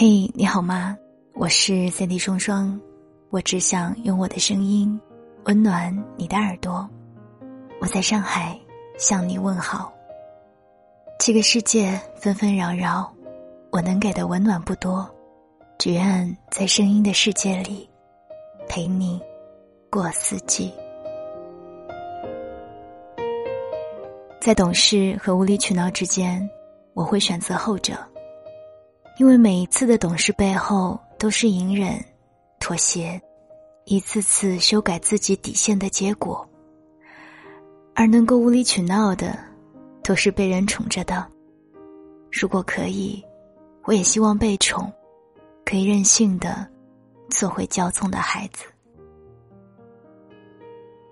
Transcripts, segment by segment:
嘿，你好吗？我是三 D 双双，我只想用我的声音温暖你的耳朵。我在上海向你问好。这个世界纷纷扰扰，我能给的温暖不多，只愿在声音的世界里陪你过四季。在懂事和无理取闹之间，我会选择后者。因为每一次的懂事背后都是隐忍、妥协，一次次修改自己底线的结果。而能够无理取闹的，都是被人宠着的。如果可以，我也希望被宠，可以任性的做回骄纵的孩子。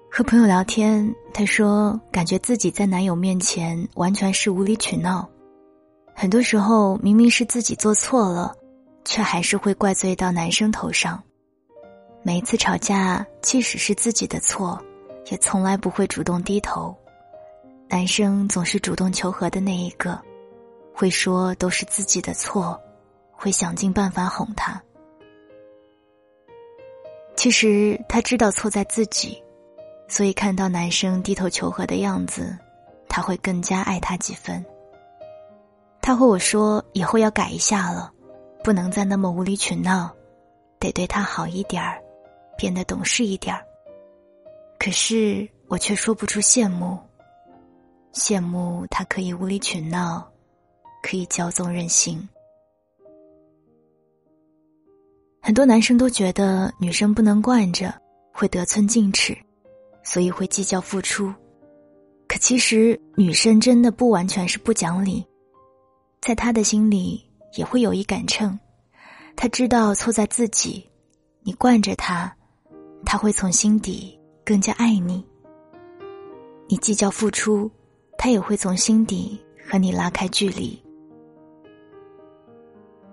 和朋友聊天，他说感觉自己在男友面前完全是无理取闹。很多时候，明明是自己做错了，却还是会怪罪到男生头上。每一次吵架，即使是自己的错，也从来不会主动低头。男生总是主动求和的那一个，会说都是自己的错，会想尽办法哄他。其实他知道错在自己，所以看到男生低头求和的样子，他会更加爱他几分。他和我说：“以后要改一下了，不能再那么无理取闹，得对他好一点儿，变得懂事一点儿。”可是我却说不出羡慕。羡慕他可以无理取闹，可以骄纵任性。很多男生都觉得女生不能惯着，会得寸进尺，所以会计较付出。可其实女生真的不完全是不讲理。在他的心里也会有一杆秤，他知道错在自己，你惯着他，他会从心底更加爱你。你计较付出，他也会从心底和你拉开距离。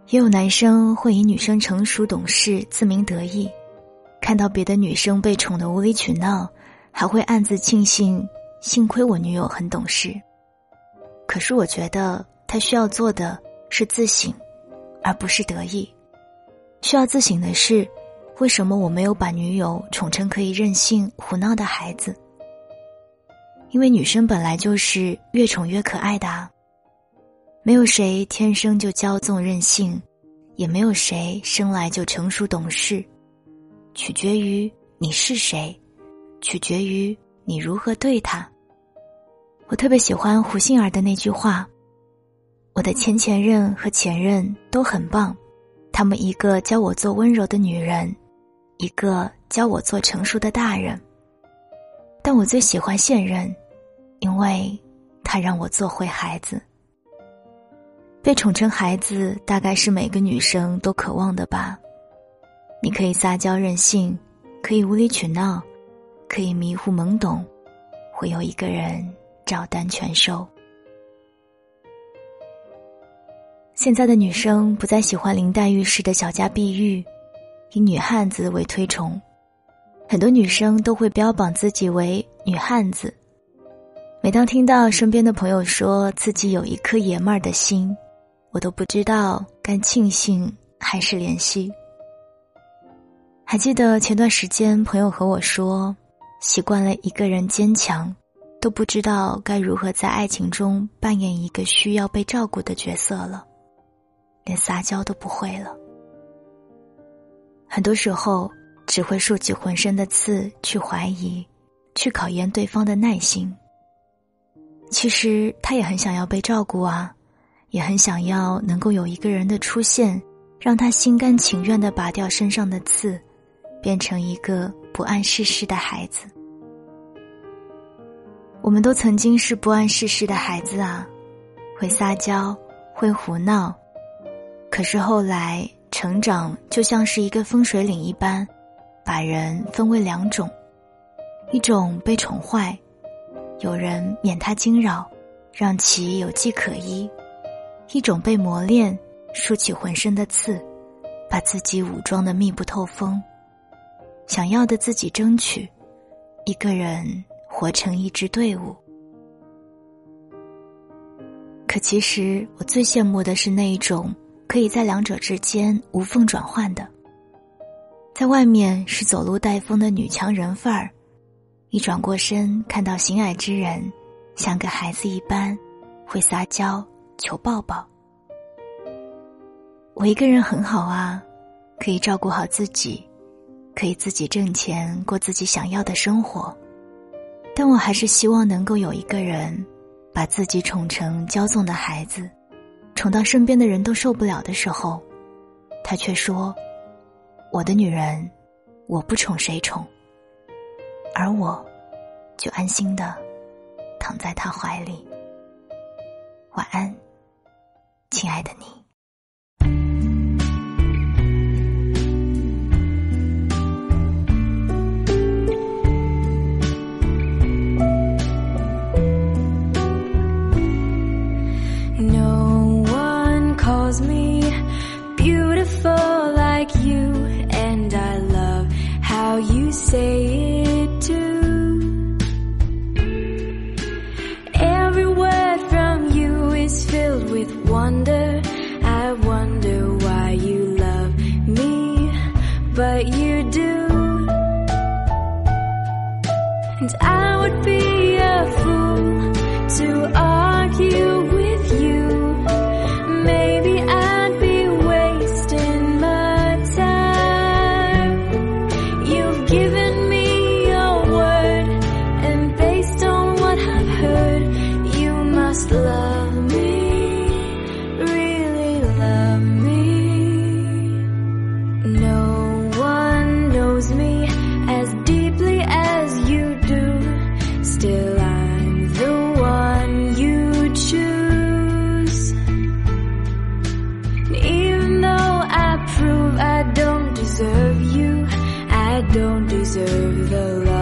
也有男生会以女生成熟懂事自鸣得意，看到别的女生被宠得无理取闹，还会暗自庆幸，幸亏我女友很懂事。可是我觉得。他需要做的是自省，而不是得意。需要自省的是，为什么我没有把女友宠成可以任性胡闹的孩子？因为女生本来就是越宠越可爱的啊。没有谁天生就骄纵任性，也没有谁生来就成熟懂事，取决于你是谁，取决于你如何对他。我特别喜欢胡杏儿的那句话。我的前前任和前任都很棒，他们一个教我做温柔的女人，一个教我做成熟的大人。但我最喜欢现任，因为他让我做回孩子。被宠成孩子，大概是每个女生都渴望的吧？你可以撒娇任性，可以无理取闹，可以迷糊懵懂，会有一个人照单全收。现在的女生不再喜欢林黛玉式的小家碧玉，以女汉子为推崇，很多女生都会标榜自己为女汉子。每当听到身边的朋友说自己有一颗爷们儿的心，我都不知道该庆幸还是怜惜。还记得前段时间朋友和我说，习惯了一个人坚强，都不知道该如何在爱情中扮演一个需要被照顾的角色了。连撒娇都不会了，很多时候只会竖起浑身的刺去怀疑，去考验对方的耐心。其实他也很想要被照顾啊，也很想要能够有一个人的出现，让他心甘情愿的拔掉身上的刺，变成一个不谙世事的孩子。我们都曾经是不谙世事的孩子啊，会撒娇，会胡闹。可是后来，成长就像是一个分水岭一般，把人分为两种：一种被宠坏，有人免他惊扰，让其有迹可依；一种被磨练，竖起浑身的刺，把自己武装的密不透风，想要的自己争取，一个人活成一支队伍。可其实，我最羡慕的是那一种。可以在两者之间无缝转换的。在外面是走路带风的女强人范儿，一转过身看到心爱之人，像个孩子一般，会撒娇求抱抱。我一个人很好啊，可以照顾好自己，可以自己挣钱过自己想要的生活，但我还是希望能够有一个人，把自己宠成骄纵的孩子，宠到身边的人都受不了的时候，他却说。我的女人，我不宠谁宠，而我，就安心的躺在他怀里。晚安，亲爱的你。like you and I love how you say it too. Every word from you is filled with wonder. I wonder why you love me, but you do. And I would be a fool to argue No one knows me as deeply as you do. Still, I'm the one you choose. And even though I prove I don't deserve you, I don't deserve the love.